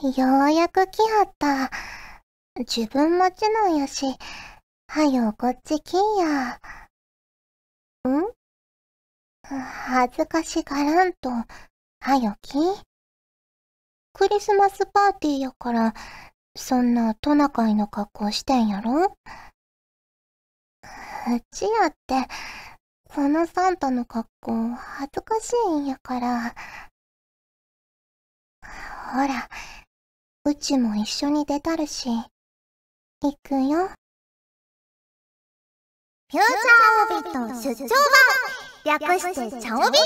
ようやく来はった。自分待ちなんやし、はよこっち来んや。ん？恥ずかしがらんと、はよ来クリスマスパーティーやから、そんなトナカイの格好してんやろ？うちやって、このサンタの格好恥ずかしいんやから。ほら、うちも一緒に出たるし、行くよ。フューチャーオビット出張版略してチャオビ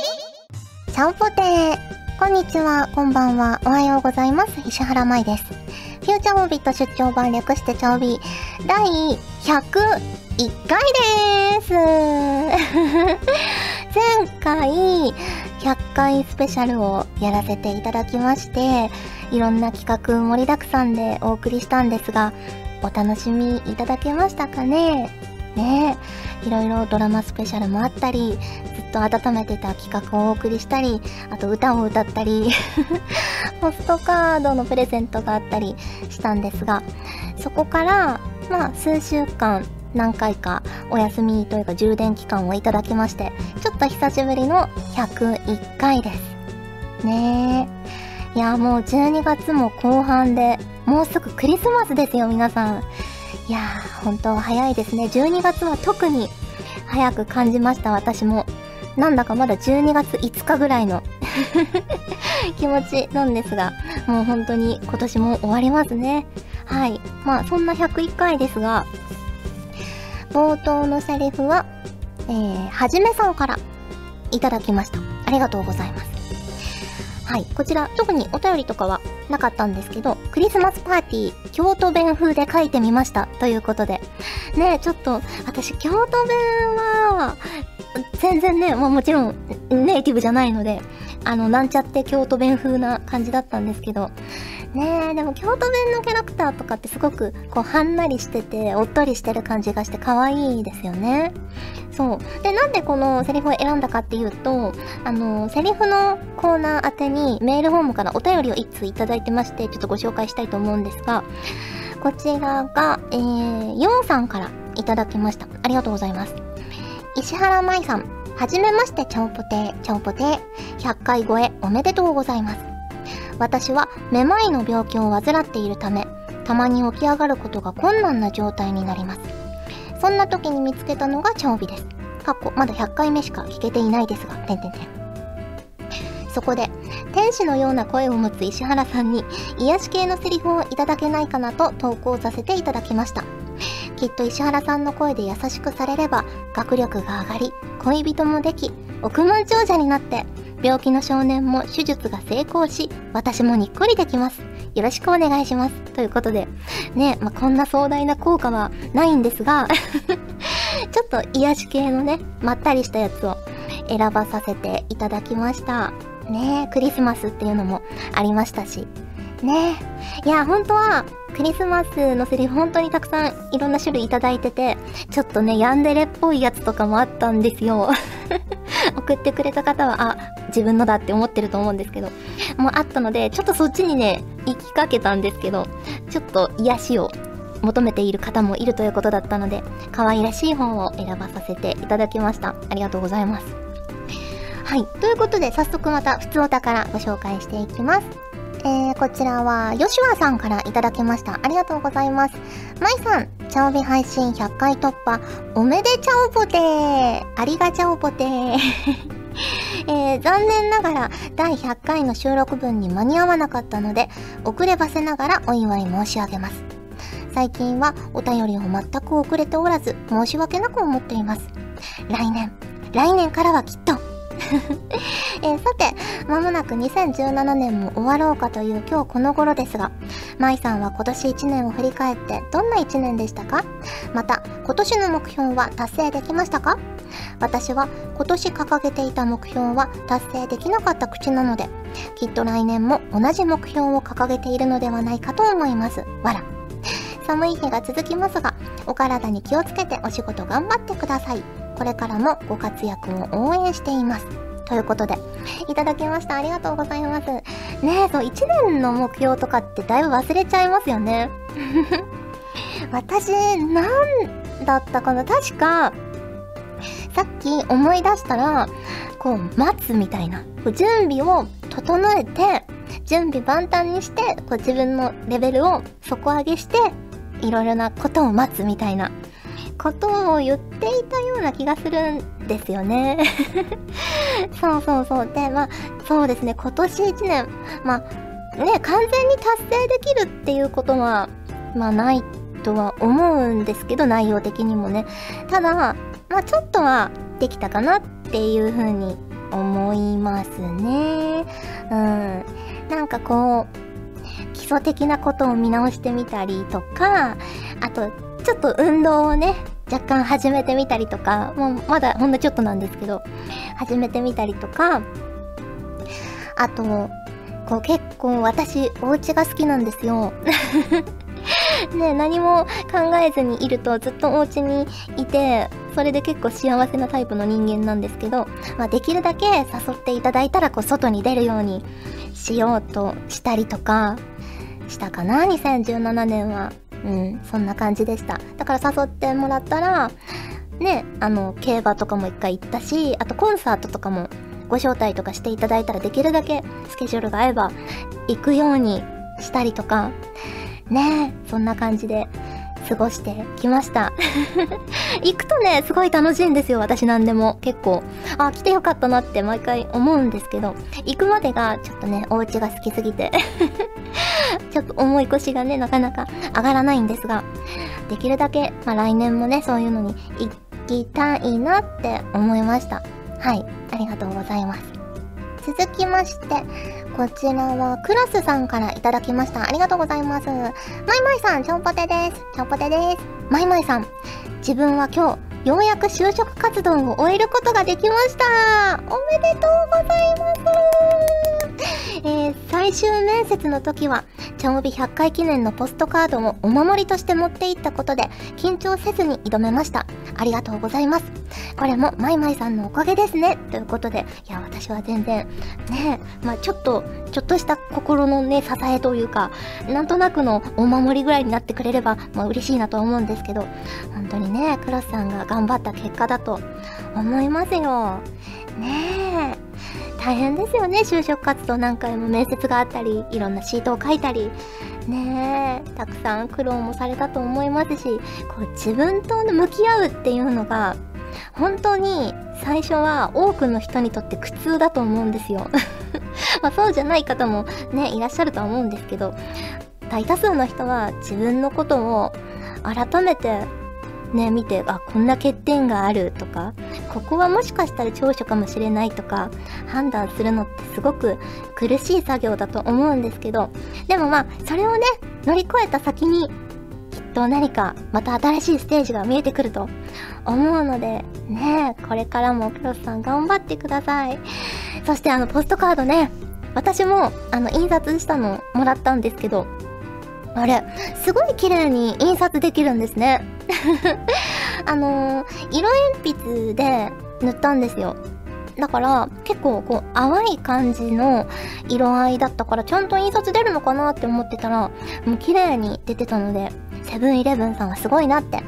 チャオポテーこんにちは、こんばんは、おはようございます。石原舞です。フューチャーオビット出張版略してチャオビ第101回でーす 前回100回スペシャルをやらせていただきまして、いろんな企画盛りだくさんでお送りしたんですが、お楽しみいただけましたかね？ね。いろいろドラマスペシャルもあったり、ずっと温めてた企画をお送りしたり、あと歌を歌ったり ポストカードのプレゼントがあったりしたんですが、そこから、まあ、数週間、何回かお休みというか充電期間をいただきまして、ちょっと久しぶりの101回です。ねえ。いや、もう12月も後半で、もうすぐクリスマスですよ、皆さん。いやー、本当早いですね。12月は特に早く感じました、私も。なんだかまだ12月5日ぐらいの 気持ちなんですが、もう本当に今年も終わりますね。はい。まあ、そんな101回ですが、冒頭のセリフは、えー、はじめさんからいただきました。ありがとうございます。はい。こちら、特にお便りとかはなかったんですけど、クリスマスパーティー、京都弁風で書いてみました。ということで。ねちょっと、私、京都弁は、全然ね、まあもちろん、ネイティブじゃないので、あの、なんちゃって京都弁風な感じだったんですけど、ねえ、でも京都弁のキャラクターとかってすごくこうはんなりしてて、おっとりしてる感じがして可愛いですよね。そう。で、なんでこのセリフを選んだかっていうと、あの、セリフのコーナー宛てにメールフォームからお便りを一通いただいてまして、ちょっとご紹介したいと思うんですが、こちらが、えー、ヨンさんからいただきました。ありがとうございます。石原舞さん、はじめまして、ちゃんぽてー、ちゃんぽて。100回超えおめでとうございます。私はめまいの病気を患っているため、たまに起き上がることが困難な状態になります。そんな時に見つけたのが茶帯です。過去、まだ100回目しか聞けていないですが、てんてんてん。そこで、天使のような声を持つ石原さんに、癒し系のセリフをいただけないかなと投稿させていただきました。きっと石原さんの声で優しくされれば、学力が上がり、恋人もでき、億万長者になって、病気の少年も手術が成功し、私もにっこりできます。よろしくお願いします。ということで、ね、まあ、こんな壮大な効果はないんですが ちょっと癒し系のね、まったりしたやつを選ばさせていただきました。ねクリスマスっていうのもありましたし。ねいや、本当は、クリスマスのセリフ本当にたくさんいろんな種類いただいてて、ちょっとね、ヤンデレっぽいやつとかもあったんですよ。送ってくれた方は、あ、自分のだって思ってると思うんですけど、もうあったので、ちょっとそっちにね、行きかけたんですけど、ちょっと癒しを求めている方もいるということだったので、可愛らしい本を選ばさせていただきました。ありがとうございます。はい。ということで、早速また、普通お宝ご紹介していきます。えー、こちらは、ヨシュアさんからいただきました。ありがとうございます。まいさん、チャオビ配信100回突破、おめでちゃおぽてーありがちゃおぽてえー、残念ながら第100回の収録分に間に合わなかったので、遅ればせながらお祝い申し上げます。最近はお便りを全く遅れておらず、申し訳なく思っています。来年、来年からはきっと、えー、さて、まもなく2017年も終わろうかという今日この頃ですが、舞さんは今年1年を振り返ってどんな1年でしたか？また、今年の目標は達成できましたか？私は今年掲げていた目標は達成できなかった口なので、きっと来年も同じ目標を掲げているのではないかと思います。わら。寒い日が続きますが、お体に気をつけてお仕事頑張ってください。これからもご活躍を応援しています。ということで、いただきました。ありがとうございます。ねえ、そう、1年の目標とかってだいぶ忘れちゃいますよね。私、なんだったかな確か、さっき思い出したら、こう、待つみたいな。準備を整えて、準備万端にして、こう自分のレベルを底上げして、いろいろなことを待つみたいなことを言っていたような気がするんですよね。そうそうそう。で、まあ、そうですね、今年1年、まあ、ね、完全に達成できるっていうことは、まあ、ないとは思うんですけど、内容的にもね。ただ、まあ、ちょっとはできたかなっていうふうに思いますね。うん。なんかこう、基礎的なことを見直してみたりとか、あと、ちょっと運動をね、若干始めてみたりとか、もうまだほんのちょっとなんですけど、始めてみたりとか、あと、こう結構私、お家が好きなんですよ。ね、何も考えずにいるとずっとお家にいて、それで結構幸せなタイプの人間なんですけど、まあ、できるだけ誘っていただいたらこう外に出るようにしようとしたりとかしたかな、2017年は。うん、そんな感じでした。だから誘ってもらったら、ね、あの、競馬とかも一回行ったし、あとコンサートとかもご招待とかしていただいたらできるだけスケジュールが合えば行くようにしたりとか、ねそんな感じで過ごしてきました。行くとね、すごい楽しいんですよ、私なんでも。結構。あ、来てよかったなって毎回思うんですけど、行くまでがちょっとね、お家が好きすぎて ちょっと重い腰がね、なかなか上がらないんですが、できるだけ、まあ来年もね、そういうのに行きたいなって思いました。はい、ありがとうございます。続きまして、こちらはクラスさんからいただきました。ありがとうございます。マイマイさん、ちょんぽてです。ちょんぽてです。マイマイさん、自分は今日、ようやく就職活動を終えることができました。おめでとうございます。えー、最終面接の時は、ちゃんおび100回記念のポストカードをお守りとして持っていったことで、緊張せずに挑めました。ありがとうございます。これもマイマイさんのおかげですね。ということで、いや、私は全然、ねまあちょっと、ちょっとした心のね、支えというか、なんとなくのお守りぐらいになってくれれば、まあ嬉しいなと思うんですけど、本当にね、クロスさんが頑張った結果だと思いますよ。ねえ。大変ですよね、就職活動何回も面接があったり、いろんなシートを書いたり、ねえ、たくさん苦労もされたと思いますし、こう自分と向き合うっていうのが、本当に最初は多くの人にとって苦痛だと思うんですよ。まあそうじゃない方もね、いらっしゃるとは思うんですけど、大多数の人は自分のことを改めてね、見て、あ、こんな欠点があるとか、ここはもしかしたら長所かもしれないとか、判断するのってすごく苦しい作業だと思うんですけど、でもまあ、それをね、乗り越えた先に、きっと何かまた新しいステージが見えてくると思うので、ねこれからもクロスさん頑張ってください。そしてあの、ポストカードね、私も、あの、印刷したのもらったんですけど、あれ、すごい綺麗に印刷できるんですね。あのー、色鉛筆で塗ったんですよ。だから結構こう淡い感じの色合いだったからちゃんと印刷出るのかなって思ってたらもう綺麗に出てたのでセブンイレブンさんはすごいなって。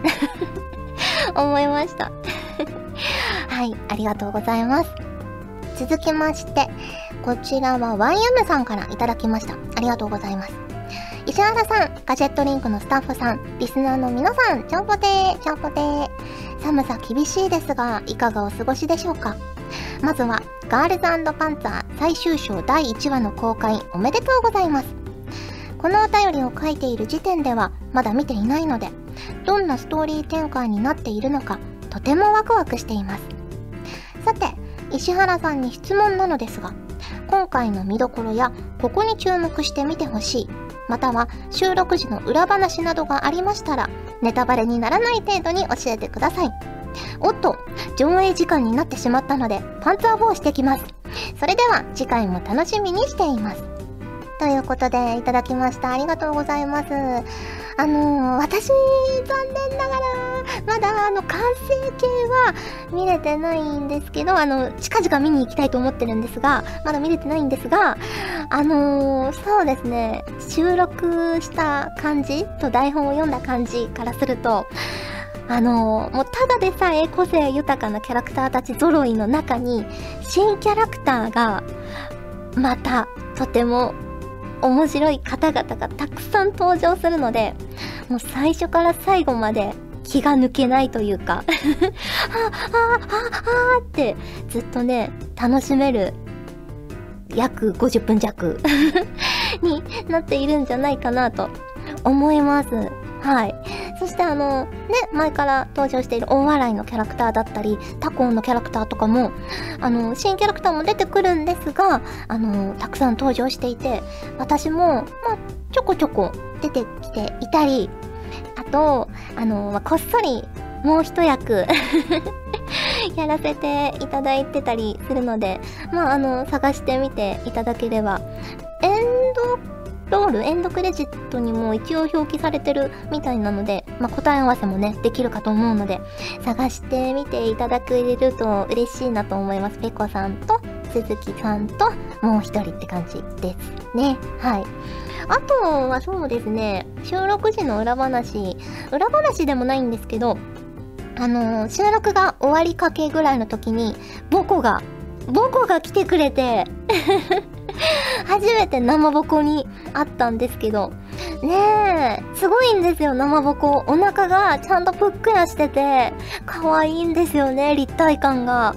思いました。はいありがとうございます。続きましてこちらは YM さんからいただきました。ありがとうございます。石原さん、ガジェットリンクのスタッフさん、リスナーの皆さん、ちょんぽてー、ちょんぽてー。寒さ厳しいですが、いかがお過ごしでしょうか？まずは、ガールズパンツァー最終章第1話の公開おめでとうございます。このお便りを書いている時点では、まだ見ていないので、どんなストーリー展開になっているのか、とてもワクワクしています。さて、石原さんに質問なのですが、今回の見どころや、ここに注目してみてほしいまたは収録時の裏話などがありましたら、ネタバレにならない程度に教えてください。おっと、上映時間になってしまったので、パンツァー4してきます。それでは、次回も楽しみにしています。ということで、いただきました。ありがとうございます。あのー、私、残念ながら、まだ、あの、完成形は見れてないんですけど、あの、近々見に行きたいと思ってるんですが、まだ見れてないんですが、あのー、そうですね、収録した感じと台本を読んだ感じからすると、あのー、もうただでさえ個性豊かなキャラクターたち揃いの中に、新キャラクターが、また、とても面白い方々がたくさん登場するので、もう最初から最後まで気が抜けないというかあ あ、ああ、ああ、ってずっとね、楽しめる約50分弱 になっているんじゃないかなと思います。はい。そしてあの、ね、前から登場している大笑いのキャラクターだったり、タコンのキャラクターとかも、あの、新キャラクターも出てくるんですが、あの、たくさん登場していて、私も、まあ、ちょこちょこ出てきていたり、あと、あの、ま、こっそりもう一役 やらせていただいてたりするので、まあ、あの、探してみていただければ、エンドロール、エンドクレジットにも一応表記されてるみたいなので、まあ、答え合わせもね、できるかと思うので、探してみていただけると嬉しいなと思います。ペコさんと、鈴木さんと、もう一人って感じですね。はい。あとはそうですね、収録時の裏話、裏話でもないんですけど、あの、収録が終わりかけぐらいの時に、ボコが、ボコが来てくれて 初めて生ボコに会ったんですけど、ねえ、すごいんですよ、生ボコ。お腹がちゃんとぷっくらしてて、可愛いんですよね、立体感が。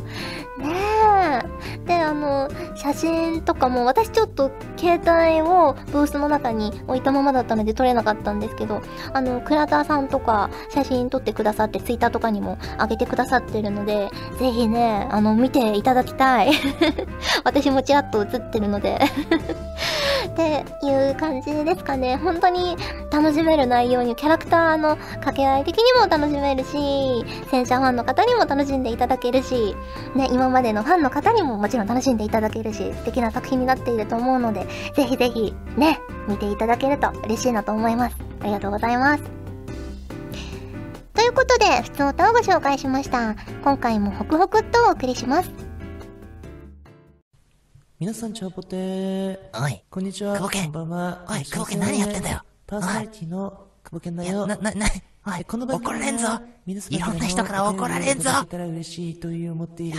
で、あの、写真とかも、私ちょっと携帯をブースの中に置いたままだったので撮れなかったんですけど、あの、倉田さんとか写真撮ってくださって、ツイッターとかにも上げてくださってるので、ぜひね、あの、見ていただきたい。私もちらっと写ってるのでっていう感じですかね。本当に楽しめる内容に、キャラクターの掛け合い的にも楽しめるし、戦車ファンの方にも楽しんでいただけるし、ね、今までのファンの方にももちろん楽しんでいただけるし、素敵な作品になっていると思うので、ぜひぜひ、ね、見ていただけると嬉しいなと思います。ありがとうございます。ということで、普通歌をご紹介しました。今回もホクホクっとお送りします。皆さん、チャポテー。おい。こんにちは。久保健。こんばんは。おい、久保健何やってんだよ。パーソナリティの久保健だよ。な、な、な、おい、この怒られんぞ。いろんな人から怒られんぞ。や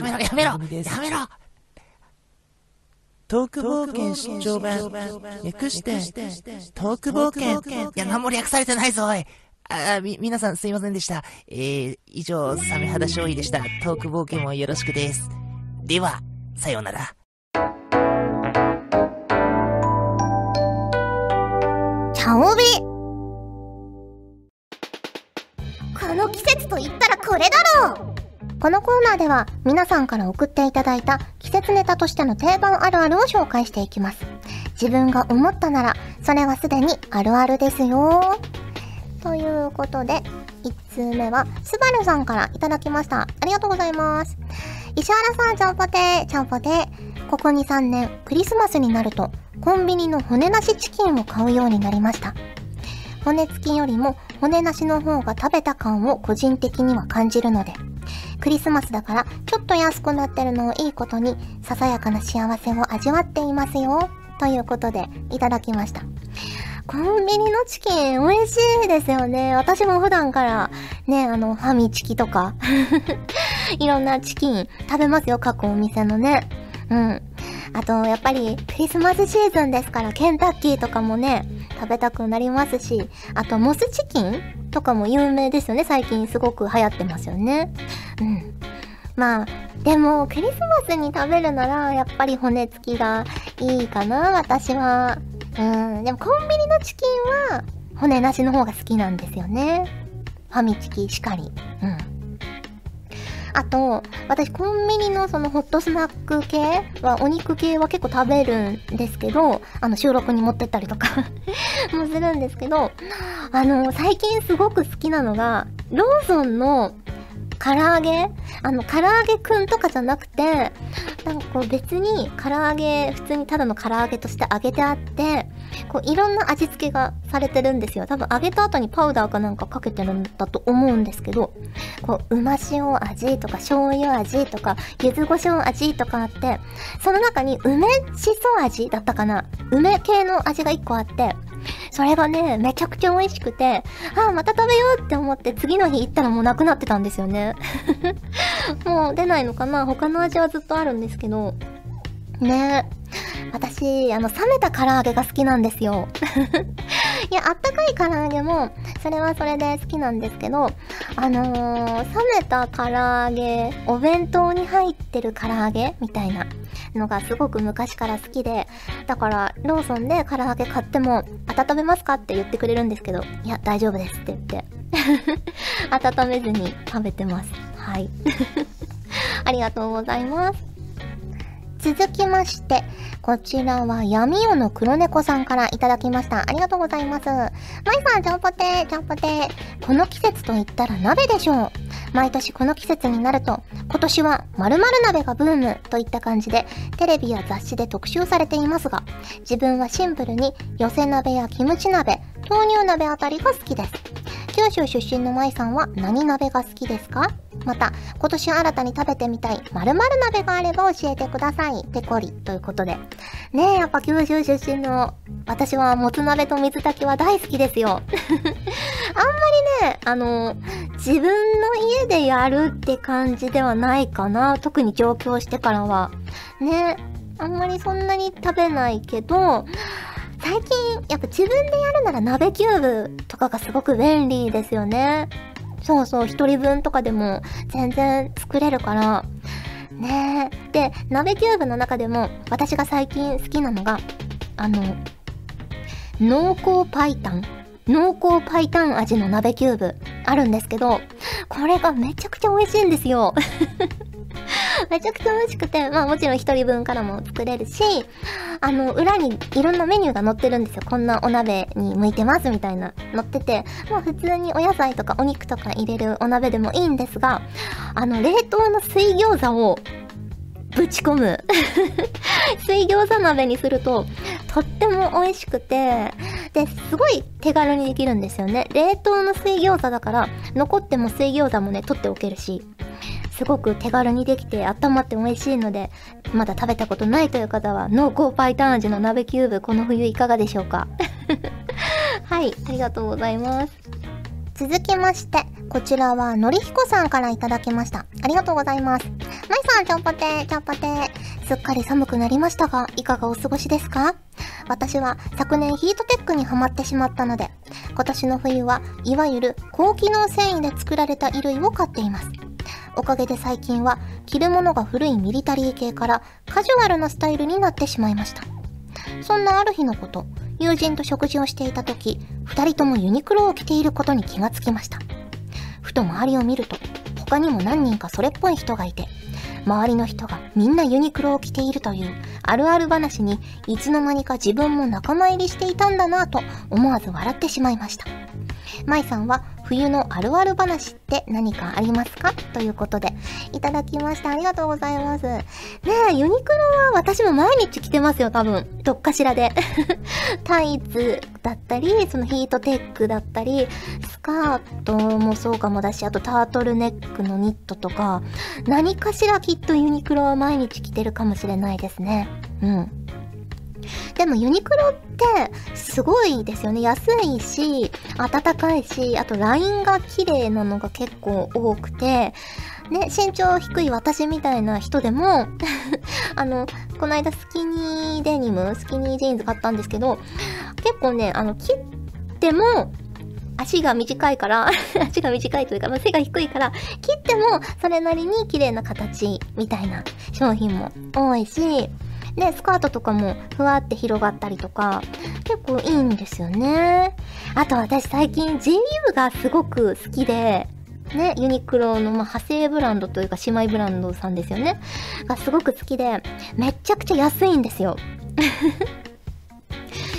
めろ、やめろ、やめろ。トーク冒険出張版。略して、トーク冒険。いや、何も略されてないぞ、おい。あ、み、皆さんすいませんでした。えー、以上、サメ肌勝利でした。トーク冒険もよろしくです。では、さようなら。茶帯この季節と言ったらこれだろうこのコーナーでは皆さんから送っていただいた季節ネタとしての定番あるあるを紹介していきます。自分が思ったなら、それはすでにあるあるですよ。ということで、1通目は、スバルさんからいただきました。ありがとうございます。石原さん、ちゃんぽてー、ちゃんぽてー。ここ2、3年、クリスマスになると、コンビニの骨なしチキンを買うようになりました。骨付きよりも骨なしの方が食べた感を個人的には感じるので、クリスマスだからちょっと安くなってるのをいいことに、ささやかな幸せを味わっていますよ。ということで、いただきました。コンビニのチキン美味しいですよね。私も普段からね、あの、ファミチキとか いろんなチキン食べますよ、各お店のね。うん。あと、やっぱりクリスマスシーズンですから、ケンタッキーとかもね、食べたくなりますし、あと、モスチキンとかも有名ですよね。最近すごく流行ってますよね。うん。まあ、でも、クリスマスに食べるなら、やっぱり骨付きがいいかな、私は。うん。でも、コンビニのチキンは、骨なしの方が好きなんですよね。ファミチキしかり。うん。あと、私コンビニのそのホットスナック系は、お肉系は結構食べるんですけど、あの収録に持ってったりとか もするんですけど、あの、最近すごく好きなのが、ローソンの唐揚げ？あの、唐揚げくんとかじゃなくて、なんかこう別に唐揚げ、普通にただの唐揚げとして揚げてあって、こういろんな味付けがされてるんですよ。多分揚げた後にパウダーかなんかかけてるんだと思うんですけど、こう、うま塩味とか醤油味とか、柚子胡椒味とかあって、その中に梅しそ味だったかな梅系の味が1個あって、それがね、めちゃくちゃ美味しくて、ああ、また食べようって思って次の日行ったらもうなくなってたんですよね。もう出ないのかな他の味はずっとあるんですけど。ね私、あの、冷めた唐揚げが好きなんですよ。いや、あったかい唐揚げも、それはそれで好きなんですけど、あのー、冷めた唐揚げ、お弁当に入ってる唐揚げみたいなのがすごく昔から好きで、だから、ローソンで唐揚げ買っても、温めますか？って言ってくれるんですけど、いや、大丈夫ですって言って、温めずに食べてます。はい。ありがとうございます。続きまして、こちらは闇夜の黒猫さんからいただきました。ありがとうございます。まいさん、ちゃんぽてー、ちゃんぽてー。この季節と言ったら鍋でしょう。毎年この季節になると、今年は〇〇鍋がブームといった感じで、テレビや雑誌で特集されていますが、自分はシンプルに寄せ鍋やキムチ鍋、豆乳鍋あたりが好きです。九州出身の舞さんは何鍋が好きですか？また、今年新たに食べてみたい〇〇鍋があれば教えてください。ペコリ。ということで。ねえ、やっぱ九州出身の私はもつ鍋と水炊きは大好きですよ。あんまりね、あの、自分の家でやるって感じではないかな。特に上京してからは。ねあんまりそんなに食べないけど、最近、やっぱ自分でやるなら鍋キューブとかがすごく便利ですよね。そうそう、一人分とかでも全然作れるから。ねえ。で、鍋キューブの中でも私が最近好きなのが、あの、濃厚パイタン。濃厚パイタン味の鍋キューブあるんですけど、これがめちゃくちゃ美味しいんですよ。めちゃくちゃ美味しくて、まあもちろん一人分からも作れるし、あの、裏にいろんなメニューが載ってるんですよ。こんなお鍋に向いてますみたいな載ってて、まあ普通にお野菜とかお肉とか入れるお鍋でもいいんですが、あの、冷凍の水餃子をぶち込む。水餃子鍋にすると、とっても美味しくて、で、すごい手軽にできるんですよね。冷凍の水餃子だから、残っても水餃子もね、取っておけるし、すごく手軽にできて温まって美味しいので、まだ食べたことないという方は、濃厚パイタン味の鍋キューブ、この冬いかがでしょうか？はい、ありがとうございます。続きまして、こちらはのりひこさんからいただきました。ありがとうございます。まいさん、ちょんぽてー、ちょんぽて。すっかり寒くなりましたが、いかがお過ごしですか？私は昨年ヒートテックにはまってしまったので、今年の冬はいわゆる高機能繊維で作られた衣類を買っています。おかげで最近は着るものが古いミリタリー系からカジュアルなスタイルになってしまいました。そんなある日のこと、友人と食事をしていた時、二人ともユニクロを着ていることに気がつきました。ふと周りを見ると、他にも何人かそれっぽい人がいて、周りの人がみんなユニクロを着ているというあるある話にいつの間にか自分も仲間入りしていたんだなぁと思わず笑ってしまいました。舞さんは冬のあるある話って何かありますか？ということで、いただきました。ありがとうございます。ねえ、ユニクロは私も毎日着てますよ、多分。どっかしらで。タイツだったり、そのヒートテックだったり、スカートもそうかもだし、あとタートルネックのニットとか、何かしらきっとユニクロは毎日着てるかもしれないですね。うん。でもユニクロってすごいですよね。安いし、暖かいし、あとラインが綺麗なのが結構多くて、ね、身長低い私みたいな人でも、あの、この間スキニーデニム、スキニージーンズ買ったんですけど、結構ね、あの、切っても、足が短いから、足が短いというか、ま背が低いから、切ってもそれなりに綺麗な形みたいな商品も多いし、で、スカートとかもふわって広がったりとか、結構いいんですよね。あと私最近 J ウィブがすごく好きで、ね、ユニクロの、まあ、派生ブランドというか姉妹ブランドさんですよね。がすごく好きで、めちゃくちゃ安いんですよ。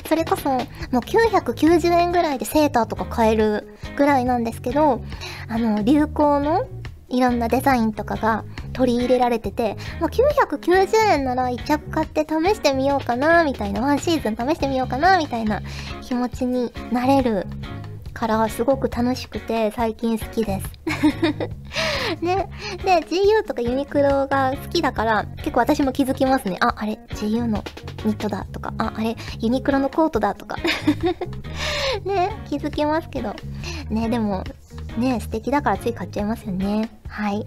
それこそ、もう990円ぐらいでセーターとか買えるぐらいなんですけど、あの、流行のいろんなデザインとかが取り入れられてて、まあ、990円なら1着買って試してみようかな、みたいな、ワンシーズン試してみようかな、みたいな気持ちになれるからすごく楽しくて最近好きです。ね。で、GU とかユニクロが好きだから結構私も気づきますね。あ、あれ GU のニットだとか、あ、あれユニクロのコートだとか。ね、気づきますけど。ね、でも、ね、素敵だからつい買っちゃいますよね。はい。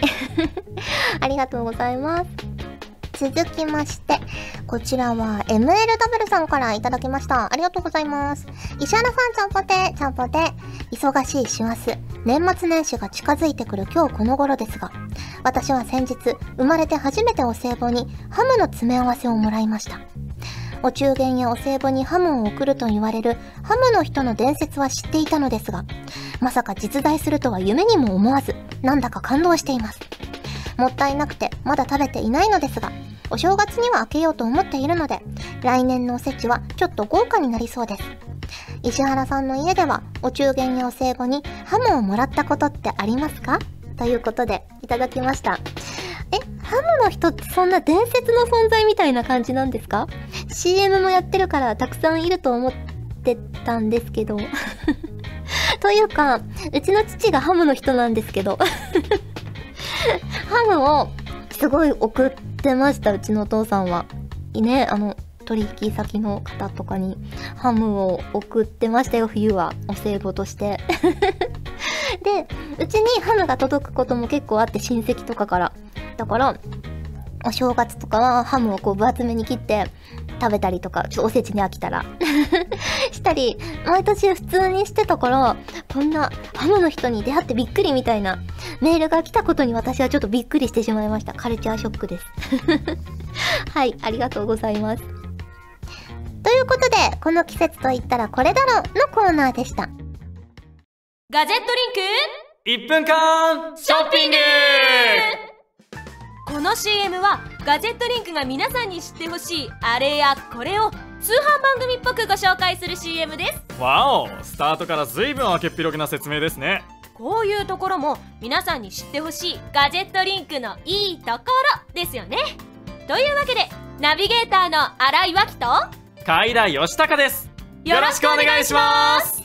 ありがとうございます。続きまして、こちらは MLW さんからいただきました。ありがとうございます。石原さん、ちゃんぽて、ちゃんぽて。忙しい師走。年末年始が近づいてくる今日この頃ですが、私は先日、生まれて初めてお歳暮にハムの詰め合わせをもらいました。お中元やお歳暮にハムを送ると言われるハムの人の伝説は知っていたのですが、まさか実在するとは夢にも思わず、なんだか感動しています。もったいなくてまだ食べていないのですが、お正月には開けようと思っているので、来年のおせちはちょっと豪華になりそうです。石原さんの家ではお中元やお歳暮にハムをもらったことってありますか？ということでいただきました。え、ハムの人ってそんな伝説の存在みたいな感じなんですか ?CM もやってるからたくさんいると思ってたんですけど。というか、うちの父がハムの人なんですけど。ハムをすごい送ってました、うちのお父さんはい。ね、あの、取引先の方とかにハムを送ってましたよ、冬は。お歳暮として。で、うちにハムが届くことも結構あって、親戚とかから。だから、お正月とかはハムをこう分厚めに切って食べたりとか、ちょっとおせちに飽きたら したり、毎年普通にしてたから、こんなハムの人に出会ってびっくりみたいなメールが来たことに私はちょっとびっくりしてしまいました。カルチャーショックです。はい、ありがとうございます。ということで、この季節といったらこれだろのコーナーでした。ガジェットリンク？1分間ショッピングこの CM はガジェットリンクが皆さんに知ってほしいあれやこれを通販番組っぽくご紹介する CM です。わおスタートから随分明けっぴろげな説明ですね。こういうところも皆さんに知ってほしいガジェットリンクのいいところですよね。というわけでナビゲーターの新井脇と海田義孝です。よろしくお願いします。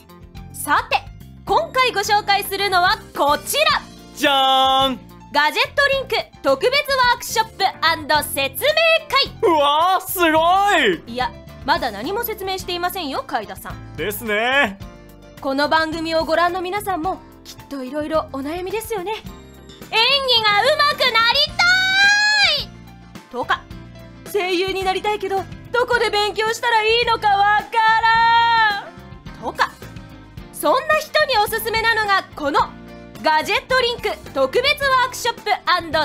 さて今回ご紹介するのはこちら。じゃーんガジェットリンク特別ワークショップ説明うわーすごい！会いやまだ何も説明していませんよ海田さん。ですね。この番組をご覧の皆さんもきっといろいろお悩みですよね。演技が上手くなりたい！とか声優になりたいけどどこで勉強したらいいのかわからん！とかそんな人におすすめなのがこのガジェットリンク特別ワークショップ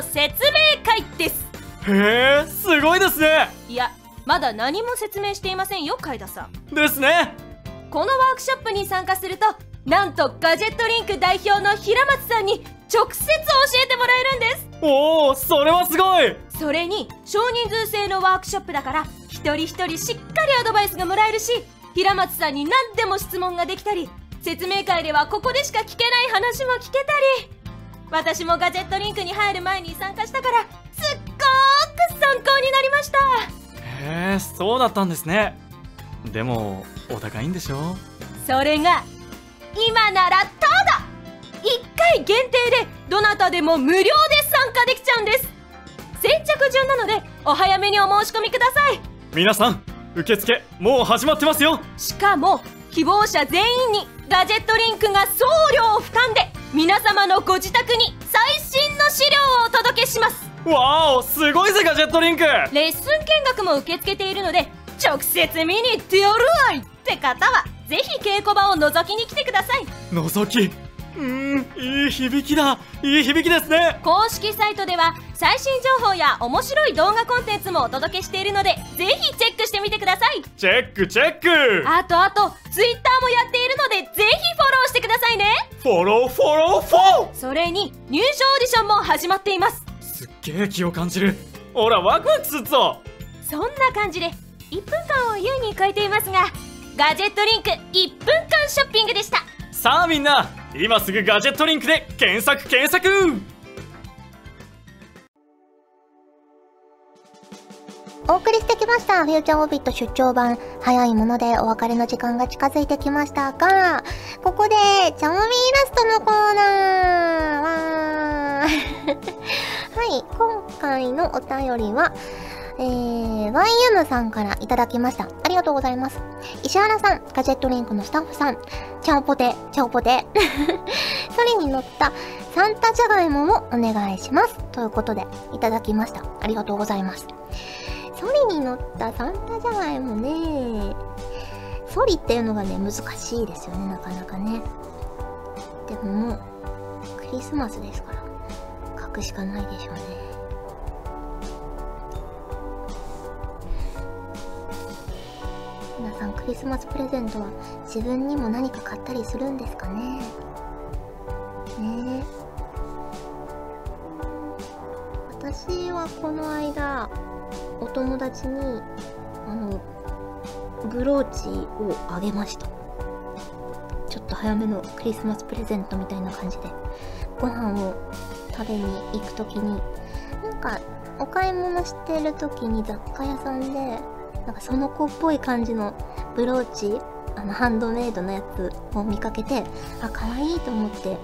説明会です。へえすごいですね。いやまだ何も説明していませんよ海田さん。ですね。このワークショップに参加するとなんとガジェットリンク代表の平松さんに直接教えてもらえるんです。おおそれはすごい。それに少人数制のワークショップだから一人一人しっかりアドバイスがもらえるし平松さんに何でも質問ができたり説明会ではここでしか聞けない話も聞けたり私もガジェットリンクに入る前に参加したからすっごーく参考になりました。へえそうだったんですね。でもお高いんでしょ？それが今ならただ1回限定でどなたでも無料で参加できちゃうんです。先着順なのでお早めにお申し込みください。皆さん受付もう始まってますよ。しかも希望者全員にガジェットリンクが送料を負担で皆様のご自宅に最新の資料をお届けします。わおすごいぜガジェットリンク。レッスン見学も受け付けているので直接見に行ってやるわいって方はぜひ稽古場を覗きに来てください。覗き。うーんいい響きだ。いい響きですね。公式サイトでは最新情報や面白い動画コンテンツもお届けしているのでぜひチェックしてみてください。チェックチェック。あとあと Twitter もやっているのでぜひフォローしてくださいね。フォローフォローフォー。それに入賞オーディションも始まっています。すっげえ気を感じる。ほらワクワクすっぞ。そんな感じで1分間を優に超えていますがガジェットリンク1分間ショッピングでした。さあみんな今すぐガジェットリンクで検索検索お送りしてきました。フューチャーオービット出張版。早いものでお別れの時間が近づいてきましたが、ここで、チャモミーラストのコーナーわー はい、今回のお便りは、えー、ワイユムさんからいただきました。ありがとうございます。石原さん、ガジェットリンクのスタッフさん、チャオポテ、チャオポテ。ソリに乗ったサンタジャガイモもお願いします。ということで、いただきました。ありがとうございます。ソリに乗ったサンタジャガイモね、ソリっていうのがね、難しいですよね、なかなかね。でももう、クリスマスですから、書くしかないでしょうね。皆さんクリスマスプレゼントは自分にも何か買ったりするんですかね？ねえ私はこの間お友達にあのブローチをあげました。ちょっと早めのクリスマスプレゼントみたいな感じで。ご飯を食べに行く時になんかお買い物してる時に雑貨屋さんでなんかその子っぽい感じのブローチあのハンドメイドのやつを見かけてあ可愛いと思って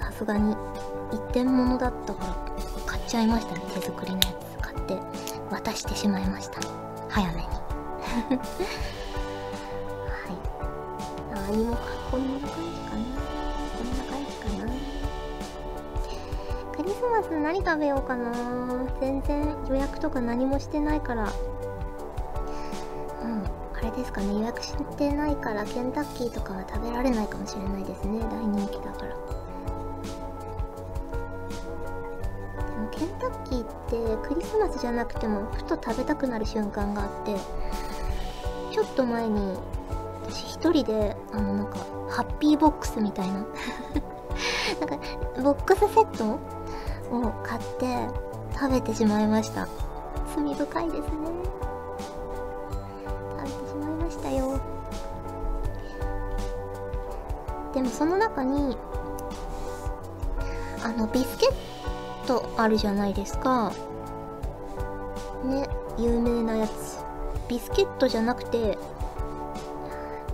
さすがに一点物だったからちゃいましたね。手作りのやつ買って渡してしまいました。早めに。はい。何もかこんな感じかな。こんな感じかな。クリスマス何食べようかな。全然予約とか何もしてないから。うん。あれですかね。予約してないからケンタッキーとかは食べられないかもしれないですね。大人気だから。てクリスマスじゃなくてもふと食べたくなる瞬間があってちょっと前に私一人であのなんかハッピーボックスみたいな なんかボックスセットを買って食べてしまいました。罪深いですね。食べてしまいましたよ。でもその中にあのビスケットあるじゃないですか。ね有名なやつ。ビスケットじゃなくて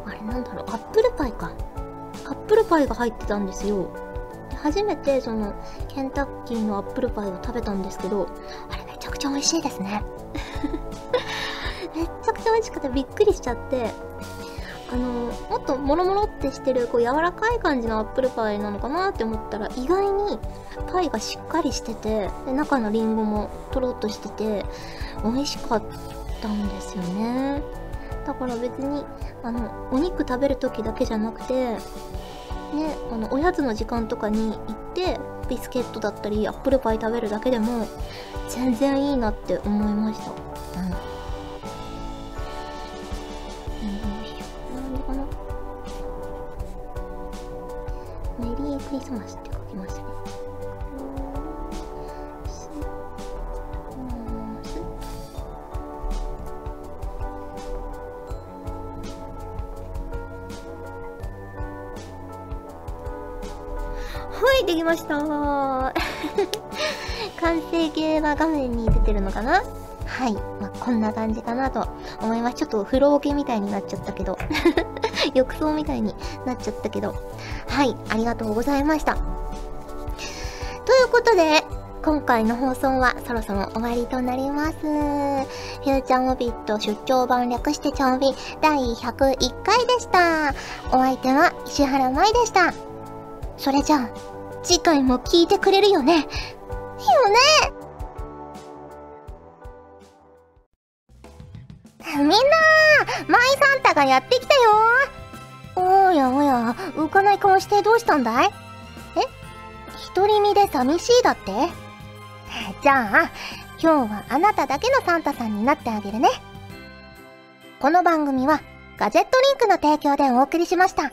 あれなんだろう。アップルパイか。アップルパイが入ってたんですよ。で初めてそのケンタッキーのアップルパイを食べたんですけどあれめちゃくちゃ美味しいですね。めちゃくちゃ美味しくてびっくりしちゃってあのもっとモロモロってしてるこう柔らかい感じのアップルパイなのかなって思ったら意外にパイがしっかりしててで中のリンゴもとろっとしてて美味しかったんですよね。だから別にあのお肉食べる時だけじゃなくてねあのおやつの時間とかに行ってビスケットだったりアップルパイ食べるだけでも全然いいなって思いました。うん。うん何かな。メリークリスマスってできました 完成形は画面に出てるのかな？はい。まあ、こんな感じかなと思います。ちょっと風呂桶みたいになっちゃったけど。浴槽みたいになっちゃったけど。はい。ありがとうございました。ということで、今回の放送はそろそろ終わりとなります。フューチャーオビット出張版略してチャオビ第101回でした。お相手は石原舞でした。それじゃあ、次回も聞いてくれるよね？よね？みんなマイサンタがやってきたよ。おやおや、浮かない顔してどうしたんだい？え？独り身で寂しいだって？じゃあ、今日はあなただけのサンタさんになってあげるね。この番組はガジェットリンクの提供でお送りしました。